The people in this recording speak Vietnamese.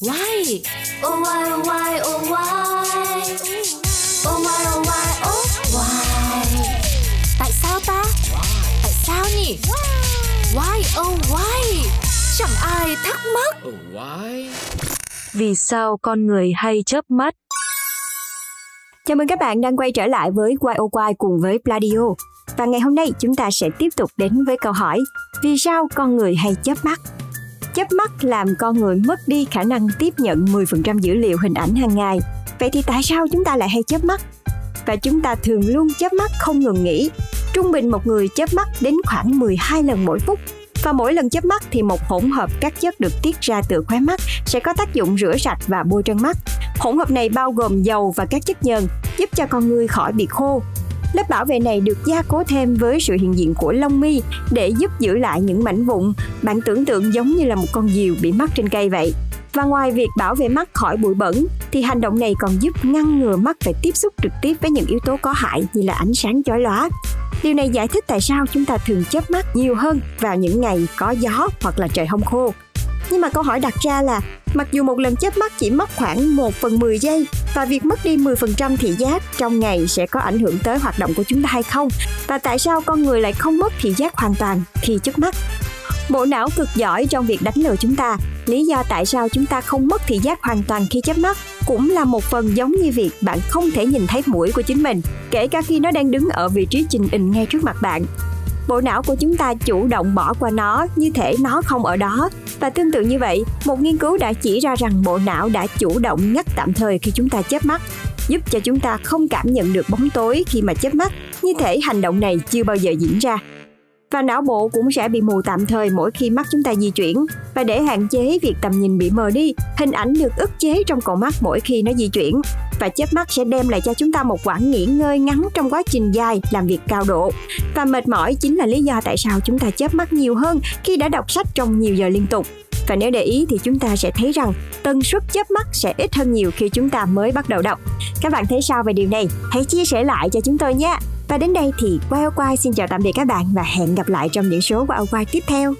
Why? Oh why oh why oh why Oh why oh why oh why Tại sao ta? Tại sao nhỉ? Why oh why? Chẳng ai thắc mắc. Oh, why? Vì sao con người hay chớp mắt? Chào mừng các bạn đang quay trở lại với YOY cùng với Pladio. Và ngày hôm nay chúng ta sẽ tiếp tục đến với câu hỏi Vì sao con người hay chớp mắt? Chớp mắt làm con người mất đi khả năng tiếp nhận 10% dữ liệu hình ảnh hàng ngày. Vậy thì tại sao chúng ta lại hay chớp mắt? Và chúng ta thường luôn chớp mắt không ngừng nghỉ. Trung bình một người chớp mắt đến khoảng 12 lần mỗi phút và mỗi lần chớp mắt thì một hỗn hợp các chất được tiết ra từ khóe mắt sẽ có tác dụng rửa sạch và bôi trơn mắt. Hỗn hợp này bao gồm dầu và các chất nhờn, giúp cho con người khỏi bị khô. Lớp bảo vệ này được gia cố thêm với sự hiện diện của lông mi để giúp giữ lại những mảnh vụn. Bạn tưởng tượng giống như là một con diều bị mắc trên cây vậy. Và ngoài việc bảo vệ mắt khỏi bụi bẩn, thì hành động này còn giúp ngăn ngừa mắt phải tiếp xúc trực tiếp với những yếu tố có hại như là ánh sáng chói lóa. Điều này giải thích tại sao chúng ta thường chớp mắt nhiều hơn vào những ngày có gió hoặc là trời không khô. Nhưng mà câu hỏi đặt ra là mặc dù một lần chớp mắt chỉ mất khoảng 1 phần 10 giây và việc mất đi 10% thị giác trong ngày sẽ có ảnh hưởng tới hoạt động của chúng ta hay không? Và tại sao con người lại không mất thị giác hoàn toàn khi chớp mắt? Bộ não cực giỏi trong việc đánh lừa chúng ta. Lý do tại sao chúng ta không mất thị giác hoàn toàn khi chớp mắt cũng là một phần giống như việc bạn không thể nhìn thấy mũi của chính mình, kể cả khi nó đang đứng ở vị trí trình hình ngay trước mặt bạn. Bộ não của chúng ta chủ động bỏ qua nó như thể nó không ở đó. Và tương tự như vậy, một nghiên cứu đã chỉ ra rằng bộ não đã chủ động ngắt tạm thời khi chúng ta chớp mắt, giúp cho chúng ta không cảm nhận được bóng tối khi mà chớp mắt, như thể hành động này chưa bao giờ diễn ra và não bộ cũng sẽ bị mù tạm thời mỗi khi mắt chúng ta di chuyển và để hạn chế việc tầm nhìn bị mờ đi, hình ảnh được ức chế trong cầu mắt mỗi khi nó di chuyển và chớp mắt sẽ đem lại cho chúng ta một quãng nghỉ ngơi ngắn trong quá trình dài làm việc cao độ và mệt mỏi chính là lý do tại sao chúng ta chớp mắt nhiều hơn khi đã đọc sách trong nhiều giờ liên tục và nếu để ý thì chúng ta sẽ thấy rằng tần suất chớp mắt sẽ ít hơn nhiều khi chúng ta mới bắt đầu đọc. Các bạn thấy sao về điều này? Hãy chia sẻ lại cho chúng tôi nhé. Và đến đây thì Wow Quay xin chào tạm biệt các bạn và hẹn gặp lại trong những số Wow Quay tiếp theo.